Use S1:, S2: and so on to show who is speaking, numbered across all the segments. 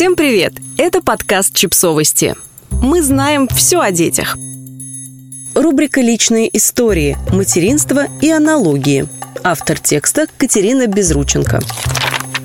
S1: Всем привет! Это подкаст «Чипсовости». Мы знаем все о детях. Рубрика «Личные истории. Материнство и аналогии». Автор текста Катерина Безрученко.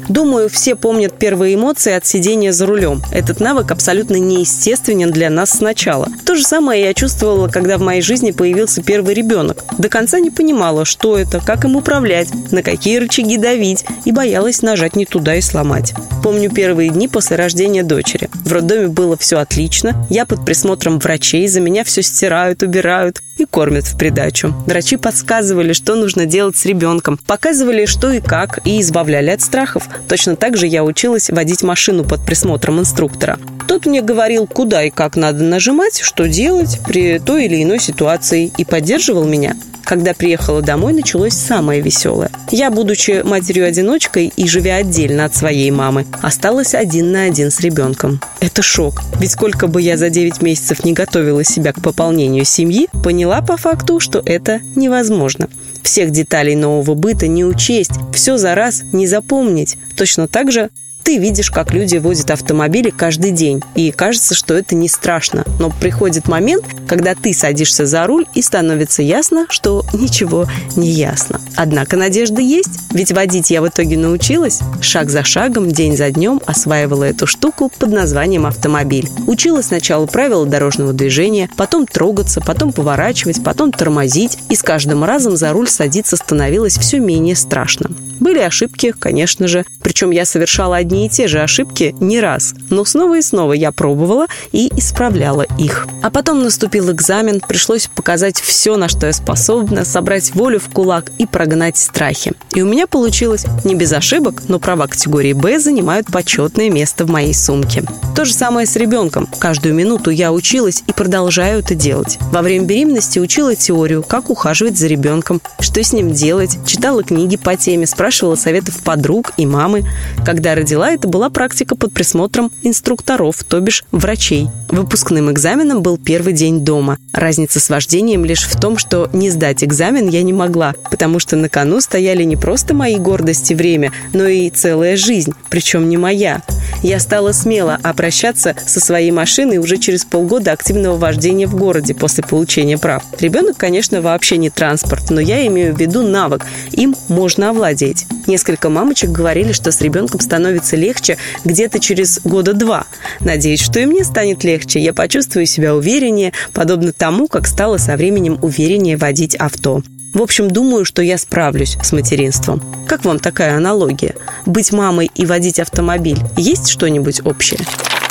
S1: Думаю, все помнят первые эмоции от сидения за рулем. Этот навык абсолютно неестественен для нас сначала. То же самое я чувствовала, когда в моей жизни появился первый ребенок. До конца не понимала, что это, как им управлять, на какие рычаги давить, и боялась нажать не туда и сломать. Помню первые дни после рождения дочери. В роддоме было все отлично. Я под присмотром врачей, за меня все стирают, убирают и кормят в придачу. Врачи подсказывали, что нужно делать с ребенком, показывали, что и как, и избавляли от страхов. Точно так же я училась водить машину под присмотром инструктора. Тот мне говорил, куда и как надо нажимать, что делать при той или иной ситуации, и поддерживал меня. Когда приехала домой, началось самое веселое. Я, будучи матерью-одиночкой и живя отдельно от своей мамы, осталась один на один с ребенком. Это шок. Ведь сколько бы я за 9 месяцев не готовила себя к пополнению семьи, поняла по факту, что это невозможно. Всех деталей нового быта не учесть, все за раз не запомнить. Точно так же ты видишь, как люди возят автомобили каждый день, и кажется, что это не страшно. Но приходит момент, когда ты садишься за руль, и становится ясно, что ничего не ясно. Однако надежда есть, ведь водить я в итоге научилась. Шаг за шагом, день за днем осваивала эту штуку под названием автомобиль. Учила сначала правила дорожного движения, потом трогаться, потом поворачивать, потом тормозить, и с каждым разом за руль садиться становилось все менее страшно. Были ошибки, конечно же, причем я совершала одни одни и те же ошибки не раз, но снова и снова я пробовала и исправляла их. А потом наступил экзамен, пришлось показать все, на что я способна, собрать волю в кулак и прогнать страхи. И у меня получилось не без ошибок, но права категории «Б» занимают почетное место в моей сумке. То же самое с ребенком. Каждую минуту я училась и продолжаю это делать. Во время беременности учила теорию, как ухаживать за ребенком, что с ним делать, читала книги по теме, спрашивала советов подруг и мамы. Когда родила, дела это была практика под присмотром инструкторов, то бишь врачей. Выпускным экзаменом был первый день дома. Разница с вождением лишь в том, что не сдать экзамен я не могла, потому что на кону стояли не просто мои гордости время, но и целая жизнь, причем не моя. Я стала смело обращаться со своей машиной уже через полгода активного вождения в городе после получения прав. Ребенок, конечно, вообще не транспорт, но я имею в виду навык. Им можно овладеть. Несколько мамочек говорили, что с ребенком становится легче где-то через года два. Надеюсь, что и мне станет легче. Я почувствую себя увереннее, подобно тому, как стало со временем увереннее водить авто. В общем, думаю, что я справлюсь с материнством. Как вам такая аналогия? Быть мамой и водить автомобиль есть что-нибудь общее?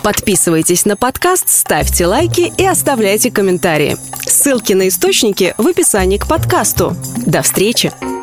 S1: Подписывайтесь на подкаст, ставьте лайки и оставляйте комментарии. Ссылки на источники в описании к подкасту. До встречи!